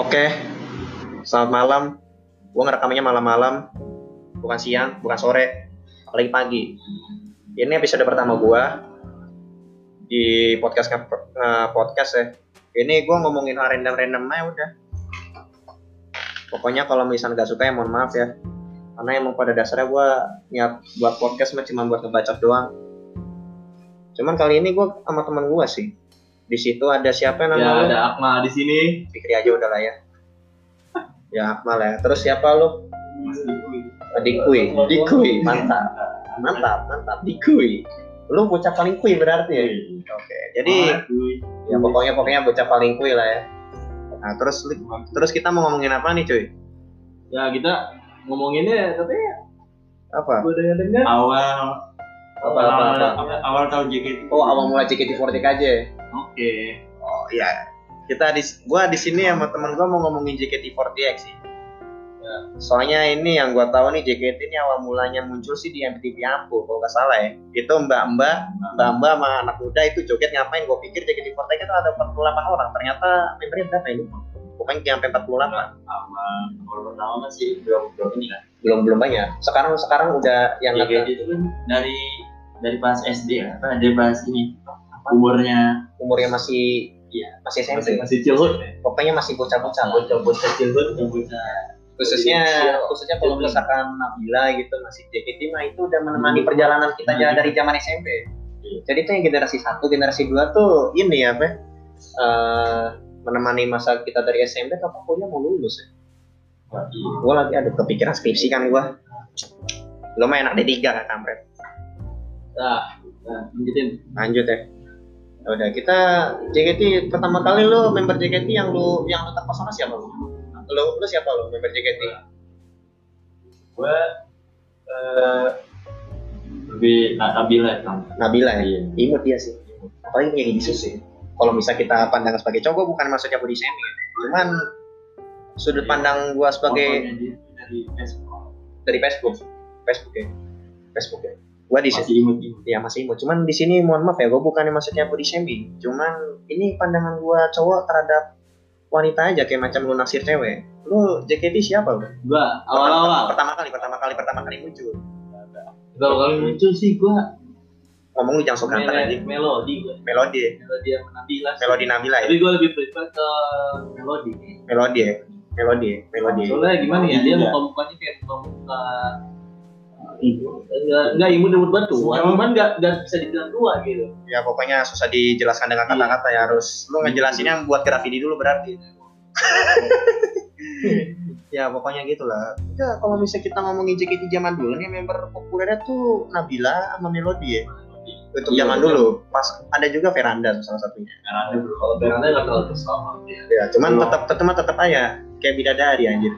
Oke, selamat malam. Gue ngerekamannya malam-malam, bukan siang, bukan sore, apalagi pagi. Ini episode pertama gue di podcast nge- podcast ya. Ini gue ngomongin hal random-random aja udah. Pokoknya kalau misalnya gak suka ya mohon maaf ya. Karena emang pada dasarnya gue niat buat podcast cuma buat ngebacot doang. Cuman kali ini gue sama teman gue sih. Di situ ada siapa yang Ya namanya? ada Akmal di sini. Fikri aja udah lah ya. Ya Akmal ya. Terus siapa lu? Mas Dikui. Oh, Dikui. Dikui. Mantap. Mantap, mantap. Dikui. Lu bocah paling kui berarti ya? Oke. Jadi ya pokoknya pokoknya bocah paling kui lah ya. Nah, terus terus kita mau ngomongin apa nih, cuy? ya kita ngomonginnya katanya Apa? gue dengar dengar awal Apa apa apa? awal tahun JKT. Oh, awal mula JKT48 aja Oke. Oh, iya. Kita di gua di sini sama teman gua mau ngomongin JKT48 sih. Ya. Soalnya ini yang gua tahu nih JKT ini awal mulanya muncul sih di MTV Ampu kalau nggak salah ya. Itu mbak-mbak, mbak-mbak sama anak muda itu joget ngapain? Gua pikir JKT48 itu ada 48 orang. Ternyata membernya berapa ya? Lupa. Pokoknya sampai 48. Sama awal pertama masih belum belum ini kan. Belum belum banyak. Sekarang sekarang udah yang JKT itu kan dari dari pas SD ya, apa dari pas ini umurnya umurnya masih Iya. masih SMP. masih masih ya. Pokoknya masih bocah-bocah. Bocah bocah childhood dan bocah khususnya khususnya kalau misalkan Nabila gitu masih JKT mah itu udah menemani perjalanan kita jalan dari zaman SMP. Iya. Jadi itu yang generasi satu, generasi dua tuh ini ya, apa? eh, menemani masa kita dari SMP atau kuliah mau lulus ya. Gue lagi ada kepikiran skripsi kan gue. Lo mah enak D3 kan kampret. Nah, nah, lanjutin. Lanjut ya. Ya Udah kita JKT pertama kali lo member JKT yang lu yang lu terpesona siapa lu? Lu, lu siapa lu member JKT? Gue eh lebih Nabila kan. Nabila ya. Iya. imut dia sih apalagi kayak gitu sih kalau bisa kita pandang sebagai cowok bukan maksudnya body shaming ya. cuman sudut pandang gua sebagai dari Facebook. dari Facebook Facebook ya Facebook ya gua di Masih sini. imut-imut. ya masih imut. Cuman di sini mohon maaf ya gua bukannya maksudnya body shaming cuman ini pandangan gua cowok terhadap wanita aja kayak macam lu naksir cewek. Lu JKT siapa lu Gua awal-awal. pertama kali pertama kali pertama kali muncul. Kalau kali muncul sih gua. Ngomong lu jangan sok ganteng aja melodi gua. melodi Melodi yang Nabila. sih. melodi Nabila ya? Tapi gua lebih prefer ke melodi. melodi ya? Melodi melodi Soalnya gimana ya dia muka-mukanya kayak muka-muka enggak enggak imut imut banget tuh cuman enggak enggak bisa dibilang tua gitu. Ya pokoknya susah dijelaskan dengan Iya. kata-kata ya harus lu ngejelasinnya buat grafiti dulu berarti. Ya pokoknya gitulah. Ya kalau misalnya kita ngomongin JKT zaman dulu nih member populernya tuh Nabila sama Melody ya. Untuk Iya, zaman betul. dulu. Pas ada juga Veranda salah satunya. Veranda bro kalau Veranda nggak terlalu kesal ya ya cuman tetap tetap tetap aja. Kayak bidadari anjir.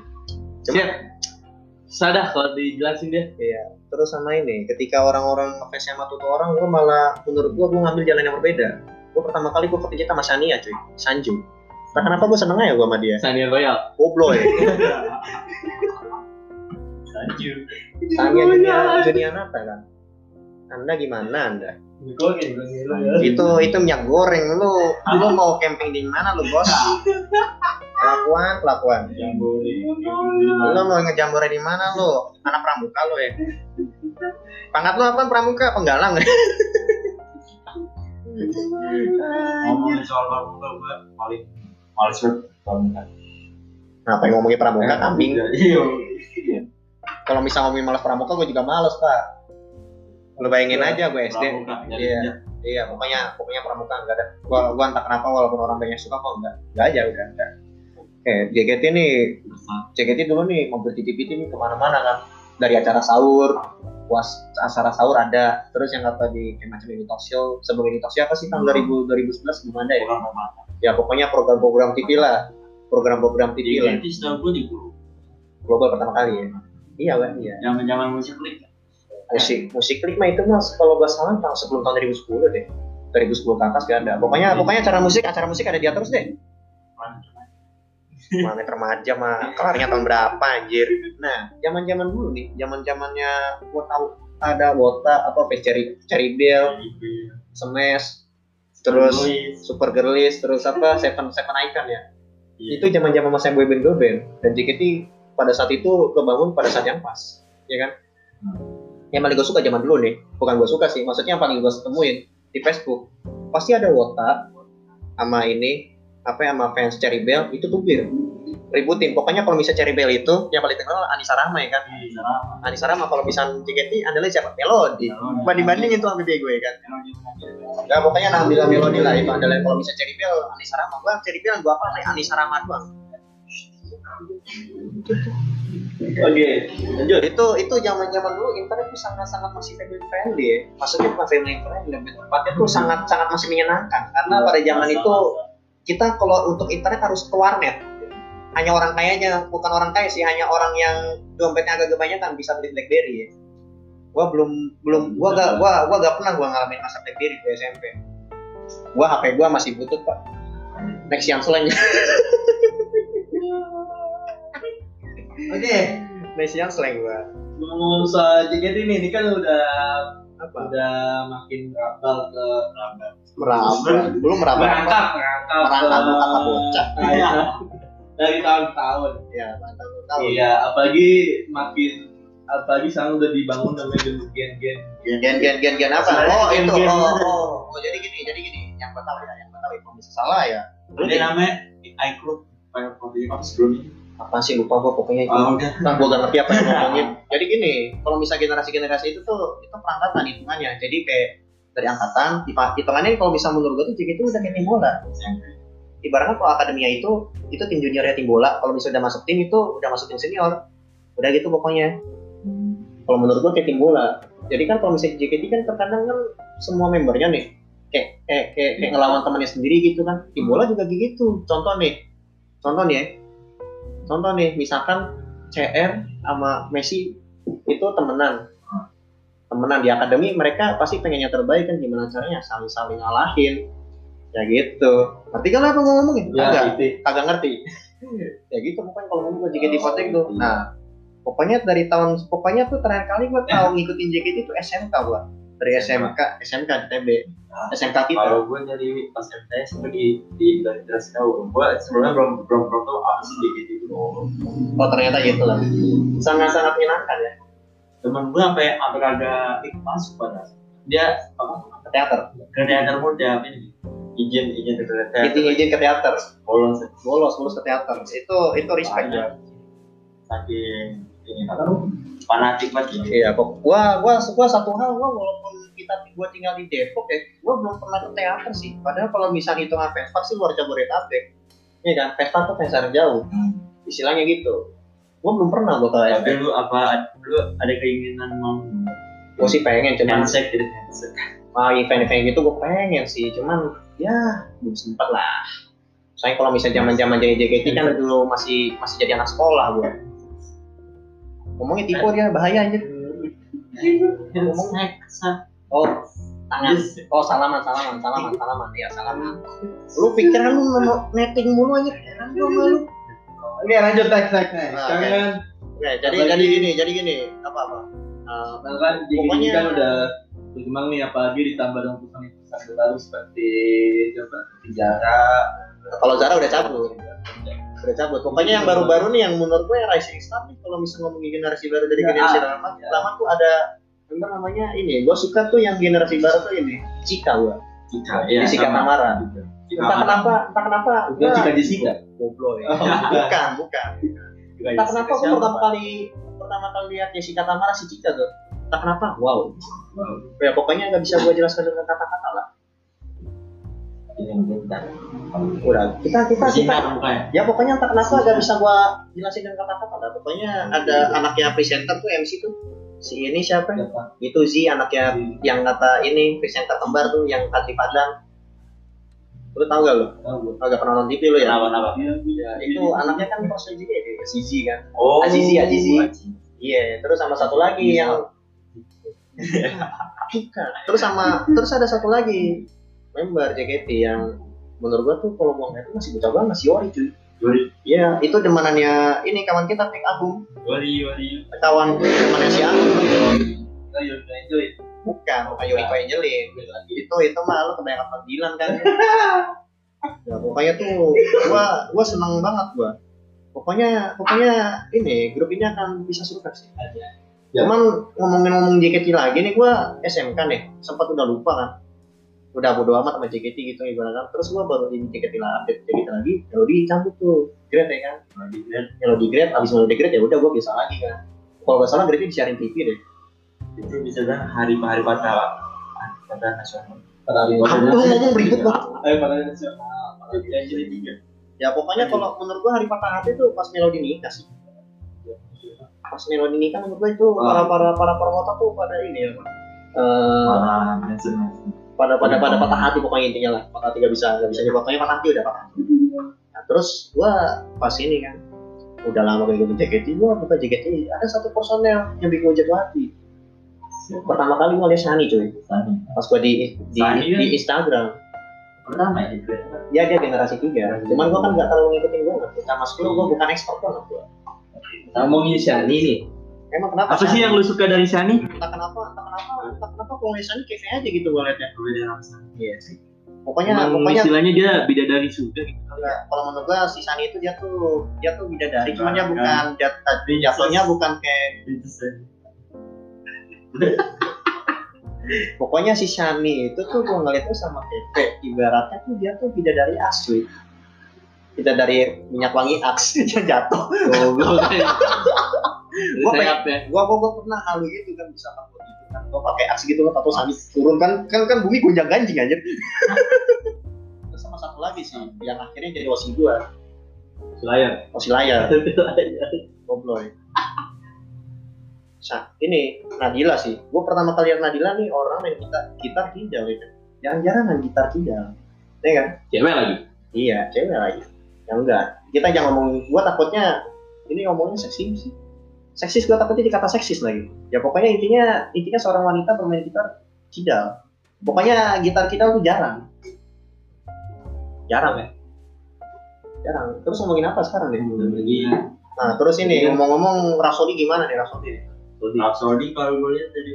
Cuma- siap sadah kalau dijelasin dia Iya. Terus sama ini, ketika orang-orang ngefans sama tuh orang, gue malah menurut gue gue ngambil jalan yang berbeda. Gue pertama kali gue kepikir sama Shania cuy, Sanju. Nah, kenapa gue seneng aja gue sama dia? Sania Royal Goblok ya. Sanju Shania Junia, Junia Nata kan. Anda gimana anda? Gitu Itu itu minyak goreng lu. Lu mau camping di mana lu bos? Kelakuan, kelakuan. Lu mau ngejambore di mana lu? Anak pramuka lu ya? Pangkat lu apa pramuka? Penggalang ya? ngomongin soal pramuka gue paling males banget pramuka Ngapain ngomongin pramuka kambing? iya kalau misal ngomongin malas pramuka gue juga males pak lu bayangin aja gue SD Iya. iya pokoknya pokoknya pramuka enggak ada. Gua, gua entah kenapa walaupun orang banyak suka kok enggak enggak aja udah enggak eh JKT nih. JKT dulu nih mau bertitip-titip nih ke mana-mana kan. Dari acara sahur puas acara sahur ada. Terus yang kata di kayak macam ini talk show sebelum ini talk show apa sih tahun 2000 2011 belum ada ya? Ya pokoknya program-program TV lah. Program-program TV lah. gue di global pertama kali ya. Iya kan iya. Zaman zaman musik klik musik musik klik mah itu mas kalau gak salah tahun sebelum tahun 2010 deh. 2010 ke atas gak ada. Pokoknya pokoknya acara musik acara musik ada dia terus deh. Mamet remaja mah kelarnya tahun berapa anjir? Nah zaman zaman dulu nih zaman zamannya gua tahu ada Wota apa Cherry Cherry Bell Smash terus Girlies. Super Girlies terus apa Seven Seven Icon ya? Itu zaman zaman masa boyband girl band. Dan JKT pada saat itu kebangun pada saat yang pas ya kan yang paling gue suka zaman dulu nih bukan gue suka sih maksudnya yang paling gue temuin di Facebook pasti ada wota sama ini apa ya, sama fans Cherry Bell itu tuh bir ributin. Pokoknya kalau misalnya Cherry Bell itu yang paling terkenal Anissa Rahma ya kan? Anissa Rahma kalau misalnya JKT andalah siapa? Melody. Banding bandingin tuh sama gue kan? Ya pokoknya Nabila Melody lah itu adalah kalau misalnya Cherry Bell Anissa Rahma gua Cherry Bell gua apa nih Anissa Rahma doang Oke, lanjut. itu itu zaman zaman dulu internet tuh sangat sangat masih family friendly ya. Maksudnya bukan family friendly lebih tepatnya tuh sangat sangat masih menyenangkan. Karena pada zaman itu kita kalau untuk internet harus ke warnet hanya orang kaya aja bukan orang kaya sih hanya orang yang dompetnya agak kebanyakan bisa beli BlackBerry ya. Gua belum belum gua gak gua gua gak pernah gua ngalamin masa BlackBerry di SMP gua HP gua masih butut pak. Next yang selanjutnya Oke, next yang slang gua. Ngomong soal JKT ini, ini kan udah apa? udah makin merambah ke merambah. meraba belum meraba Merangkap, merangkap merangkap lu kata bocah Iya. Dari tahun ke tahun. ya Iya, apalagi makin apalagi sekarang udah dibangun namanya gen-gen gen gen. Gen gen apa? Sebenarnya oh itu. gen-gen. oh, oh oh jadi gini jadi gini. Yang gua tahu ya yang gua tahu ya kalau bisa salah ya. Ada namanya iClub Fantasy apa sebelumnya? Apa sih lupa gua pokoknya itu Oh. Nah, gua gak ngerti apa yang ngomongin. Jadi gini, kalau misal generasi-generasi itu tuh itu perangkatan hitungannya. Jadi kayak dari angkatan, hitungannya kalau misal menurut gua tuh JKT itu udah kayak tim bola. Ibaratnya kalau akademia itu itu tim juniornya tim bola. Kalau misal udah masuk tim itu udah masuk tim senior. Udah gitu pokoknya. Kalau menurut gua kayak tim bola. Jadi kan kalau misalnya JKT kan terkadang kan semua membernya nih kayak kayak kayak, kayak ngelawan temannya sendiri gitu kan. Tim bola juga gitu. Contoh nih, contoh nih ya. Contoh nih, misalkan CR sama Messi itu temenan. Temenan di akademi mereka pasti pengen yang terbaik kan gimana caranya? Saling saling ngalahin. Ya gitu. Ngerti kan apa gue ngomongin? Ya, kagak. itu. kagak ngerti. Ya gitu pokoknya kalau ngomong JKT Potek tuh. Nah pokoknya dari tahun pokoknya tuh terakhir kali gue tahu ngikutin JKT itu SMK gua. Dari SMK SMK di TB SMK kita. Kalau gue dari pas MTS gue di di dari tahu, gue sebelumnya belum belum belum tahu apa sih. Oh ternyata gitu lah. Sangat sangat menyenangkan ya. Temen gue sampai sampai kagak ikut masuk pada dia apa? Ke teater. Ke teater pun dia ini? Izin izin ke teater. izin izin ke teater. Bolos. Bolos bolos ke teater. Itu itu respect ya saking ini apa fanatik banget ini. Iya, kok. Gua gua gua satu hal gua walaupun kita gua tinggal di Depok ya, gua belum pernah ke teater sih. Padahal kalau misalnya hitung Vespa sih luar Jabodetabek. Iya kan, Vespa tuh jarak jauh. Istilahnya gitu. Gua belum pernah gua ke Tapi lu apa lu ada keinginan mau Gua sih pengen cuman handshake gitu handshake. ah, event-event gitu gua pengen sih, cuman ya belum sempat lah. Soalnya kalau misalnya zaman-zaman jadi JKT kan dulu masih masih jadi anak sekolah gua. Ngomongnya tipu dia bahaya anjir. Handshake sa- Oh, tangan. Oh, salaman, salaman, salaman, salaman. Ya, salaman. Lu pikiran lu mau netting mulu aja. Heran gua sama lu. Oke lanjut next next next. Nah, oke. kan Oke, jadi Apalagi- jadi gini, jadi gini. Apa apa? Uh, Nah, kan Pokoknya- kan udah berkembang nih apalagi ditambah dengan perusahaan-perusahaan baru seperti apa penjara kalau Zara udah cabut, udah cabut. Pokoknya yang baru-baru nih yang menurut gue yang rising star nih kalau misalnya ngomongin generasi baru dari Ya, generasi ah, lama, ya. lama tuh ada member namanya ini. Gue suka tuh yang generasi baru tuh ini. Cika gua. Cika ya Jessica. Tamara. Cika Entah kenapa, entah kenapa. bukan gua- Cika Jessica Goblok ya. Oh, bukan, bukan. Entah kenapa aku pertama kali pertama kali lihat Jessica Tamara si Cika tuh. Entah kenapa, wow. Wow. Ya pokoknya nggak bisa gue jelaskan dengan kata-kata lah. Ini yang pintar. Udah, kita kita kita. Ya pokoknya entah kenapa nggak bisa gue jelasin dengan kata-kata lah. Pokoknya ada anaknya presenter tuh MC tuh. Si ini siapa? Siapa? Itu Z anaknya yang kata ini presenter kembar tuh yang Kadri Padang. Lu tau gak lu? Gua. Agak pernah nonton TV lu ya? Kenapa kenapa? Ya, itu anaknya kan proses juga ya, si Z kan. Oh, Azizi, Azizi. Iya, terus sama satu lagi Iya. yang. Terus sama terus ada satu lagi member JKT yang menurut gua tuh kalau buang itu masih bocah banget masih Yori cuy. Yori. Iya, itu demanannya ini kawan kita Tek Agung, Wari wari. kawan temannya si Agung. Ayo enjoy. Bukan, bukan Yori Ko Angelin. Itu itu mah lu kebanyakan panggilan kan. ya pokoknya tuh gua gua seneng banget gua. Pokoknya pokoknya ini grup ini akan bisa sukses. Sih Ya. cuman ngomongin-ngomong JKT lagi nih gua SMK nih. Sempat udah lupa kan. Udah bodo amat sama JKT gitu ibaratnya terus gua baru ini JKT lah update JKT lagi kalau dicabut tuh. Grade ya kan. Kalau di grade. Kalau di grade abis mau di grade ya udah gua biasa lagi kan. Kalau nggak salah grade disiarin TV deh itu bisa kan hari hari pada pada nasional. lu ngomong ribet banget. Eh pada nasional. Yang jadi tiga. ya pokoknya kalau menurut gua hari patah hati tuh pas melodi nikah sih. Pas melodi nikah menurut gua itu para para para perawat tuh pada ini ya Eh, nasional. pada pada pada patah hati pokoknya intinya lah. Patah hati gak bisa gak bisa pokoknya patah hati udah patah hati. Nah, terus gua pas ini kan udah lama gak ikut JKT gua buka JKT ada satu personel yang bikin gua jatuh hati pertama kali gua lihat Shani cuy. Sani. pas gua di di, Shani kan? di Instagram. Pertama ya di ya dia generasi tiga. Cuman gua kan gak terlalu ngikutin gua. Sama sekali gua bukan expert banget gua ngomongin Shani nih? Emang kenapa? Apa sih Shani? yang lu suka dari Shani entah kenapa entah kenapa entah kenapa kalau Shani kayaknya aja gitu gua liatnya. Beda sama Sani. iya sih. Pokoknya Emang pokoknya istilahnya dia bidadari surga gitu. Enggak, kalau menurut gua si Sani itu dia tuh dia tuh bidadari, cuman dia bukan tadi jatuhnya bukan kayak. pokoknya si Shani itu tuh gua ngeliatnya sama Pepe. Ibaratnya tuh dia tuh bidadari asli bidadari minyak wangi aks yang jatuh. Goblok. Gua sayap ya. gua gua, gua pernah halu gitu kan misalkan gua gitu kan gua pakai aks gitu kan atau Shani. Turun kan kan kan bumi gonjang ganjing aja. Terus sama satu lagi sih yang akhirnya jadi osi gua. Layar osi layar Gobloy. Sa ini Nadila sih. Gue pertama kali lihat Nadila nih orang main gitar gitar kidal ya. kan. Jarang-jarang main gitar kidal. Ya kan? cewek lagi Iya, cewek lagi. Ya enggak. Kita jangan ngomong. Gue takutnya ini ngomongnya seksis sih. Seksis gue takutnya dikata seksis lagi. Ya pokoknya intinya intinya seorang wanita bermain gitar kidal. Pokoknya gitar kidal tuh jarang. Jarang ya. Jarang. Terus ngomongin apa sekarang deh? Lagi Nah, terus ini ngomong-ngomong Rasodi gimana nih Rasodi? Rhapsody kalau gue lihat dari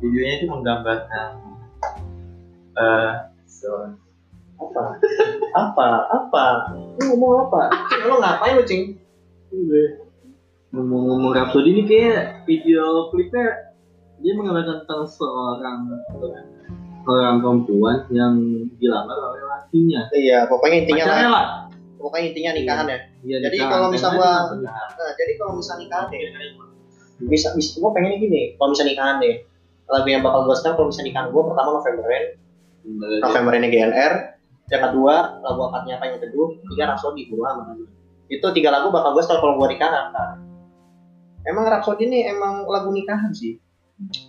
videonya itu menggambarkan eh so, apa? Apa? Apa? Lu ngomong apa? Lu ngapain lu cing? Ngomong-ngomong Rhapsody ini kayak video klipnya dia menggambarkan tentang seorang seorang perempuan yang dilamar oleh lakinya. Iya pokoknya intinya pacarnya lah. lah. Pokoknya intinya nikahan ya. Iya, Jadi nikahan. kalau misal Temanya gua- apa nih? nah, jadi kalau misal nikahan deh bisa bisa gua pengennya gini kalau misal nikahan deh. Lagu yang bakal gua sekarang kalau misal nikahan gua pertama Novemberan Novemberan GLR yang kedua lagu akadnya apa yang kedua tiga Rhapsody gua aman itu tiga lagu bakal gua setel kalau gua nikahan. Nah. emang Rhapsody ini emang lagu nikahan sih.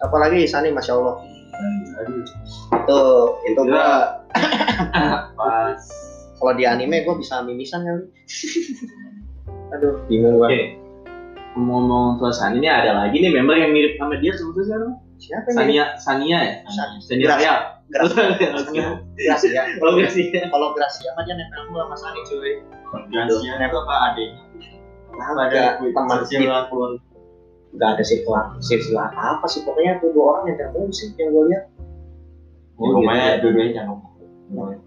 Apalagi Sani masya Allah. Aduh itu itu gua pas. Kalau di anime gue bisa mimisan kali. Aduh. Bingung gua. Oke. Ngomong soal Shani ini ada lagi nih member yang mirip sama dia sebetulnya siapa? Sania Sania ya? San- Sania Raya. Gracia. Gracia. Kalau sih. kalau Gracia mah dia nempel mulu sama Sani cuy. Gracia. Itu apa pada ada teman sosial keluar nggak ada sirkular silsilah apa sih? Pokoknya tuh dua orang yang nempel sih yang gue lihat. Oh, pokoknya gitu. dua-duanya jangan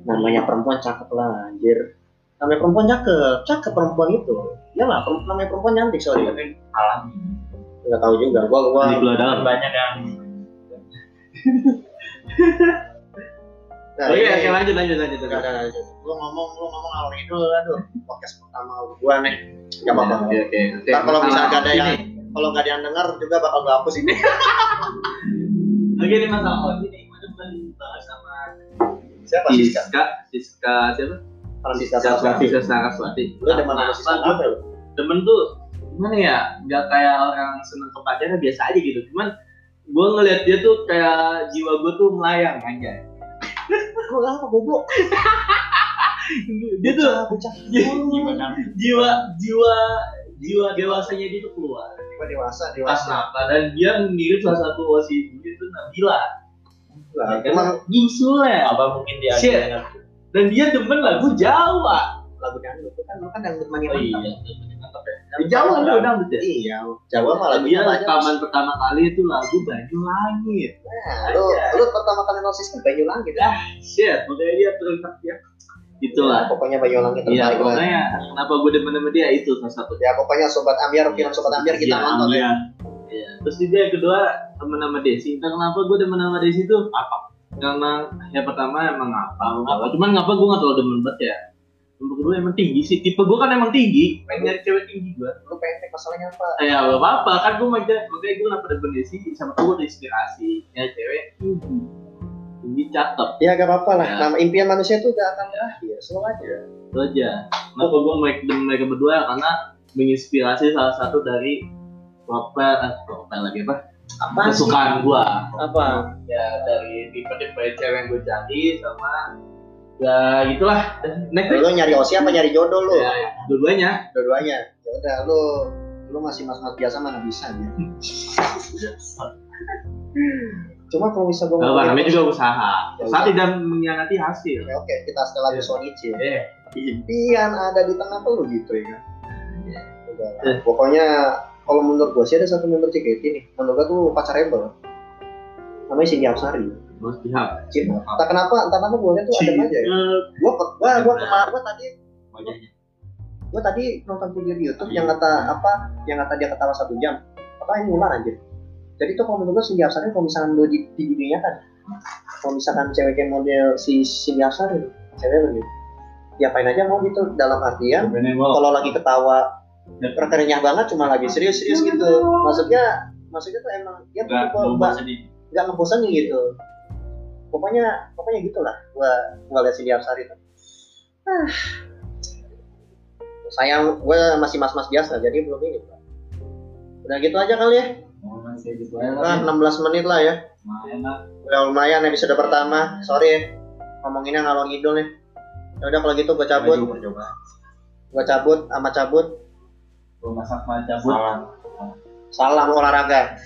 namanya perempuan cakep lah anjir. Namanya perempuan cakep. Cakep perempuan itu ya lah perempuan namanya perempuan cantik sorry alami nggak tahu juga gua gua Di belah dalam. banyak yang nah, Oke, ini- oke lanjut lanjut lanjut. Udah, udah, udah. Lu ngomong, lu ngomong alur itu, aduh, podcast pertama gua nih. Gak apa-apa. Oke oke. Ntar kalau bisa Masalah gak ada yang, kalau gak ada yang denger juga bakal gua hapus ini. Oke ini masalah host ini. Mana belum bahas sama Siapa? Siska Siska siapa? Francisca Saraswati. Siska Saraswati. Lu Nah, Apa lu? Demen tuh gimana ya? Gak kayak orang seneng ke pacarnya biasa aja gitu. Cuman gue ngeliat dia tuh kayak jiwa gue tuh melayang aja. Lu apa goblok? Dia tuh bocah. gimana jiwa jiwa jiwa dewasanya dia tuh keluar. Tiba dewasa, Pas dewasa. Napa dan dia mirip salah satu wasi ibu itu Nabila. Lah, Ya, emang Gisul ya. apa mungkin dia Shit. Dan dia demen lagu Jawa. lagu dangdut itu kan lu kan dangdut mani Oh iya. mantap. Di Jawa kan dangdut ya. Iya, Jawa mah Dan lagunya dia rekaman pertama kali itu lagu Banyu Langit. Nah, lu lu pertama kali nosis kan Banyu Langit. Ah, shit, makanya dia terlihat ya. Itulah. pokoknya Banyuwangi Iya, terbaik lah pokoknya kenapa gue demen sama dia itu salah satu. ya pokoknya sobat Ambiar film sobat Ambiar kita Iya, nonton ya. Iya. Terus juga yang kedua temen sama Desi. Entah kenapa gue demen sama Desi itu apa? Karena yang pertama emang apa? apa? Cuman ngapa gue gak terlalu demen banget ya? Yang kedua emang tinggi sih. Tipe gue kan emang tinggi. Pengen nyari cewek tinggi gue. lu pendek masalahnya apa Eh, ya gak apa-apa kan gue makanya makanya gue kenapa demen Desi sama gue terinspirasi ya cewek tinggi tinggi cakep ya gak apa-apa lah Ya. nama impian manusia itu gak akan berakhir selalu aja itu aja kenapa gue mereka demen mereka berdua karena menginspirasi salah satu dari profil eh, profil lagi apa apa sih? kesukaan gue apa ya dari tipe-tipe cewek yang gue cari sama ya gitulah next lu nyari osi apa nyari jodoh lu ya, ya, dua-duanya dua-duanya ya udah lu lu masih mas-mas biasa mana bisa aja cuma kalau bisa gue kalau namanya juga usaha Ya, usaha usaha. tidak mengkhianati hasil Ya, oke kita setelah Ya. Sonichi eh impian ada di tengah tuh gitu ya kan Iya. Udah lah. Eh. pokoknya kalau menurut gue sih ada satu member JKT nih. Menurut gue tuh pacar rebel. Namanya Cindy bos pihak Cinta. entah kenapa entah kenapa gue tuh ada aja. Ya gue gue gue kemarin gue tadi gue tadi nonton video di YouTube yang kata apa yang kata dia ketawa satu jam. Apa yang ular aja jadi tuh kalau menurut gue Cindy Apsari kalau misalkan lo di, di dunia kan kalau misalkan cewek yang model si Cindy Apsari cewek lo gitu diapain aja mau gitu. Dalam artian kalau lagi ketawa rekenyah banget cuma lagi serius-serius gitu. maksudnya maksudnya tuh emang dia sedih nggak ngebosenin gitu. Pokoknya pokoknya gitulah gua gua lihat Cindy Apsari tuh. Ah. sayang gue masih mas-mas biasa jadi belum ini Pak. udah gitu aja kali ya? Masih gitu aja ah, lah 16 menit lah ya. Lumayan lah. Udah lumayan episode pertama. Sorry ya ngomonginnya ngalor ngidul nih ya udah kalau gitu gue cabut. Gue cabut sama cabut Gua masak macam salam. Salam olahraga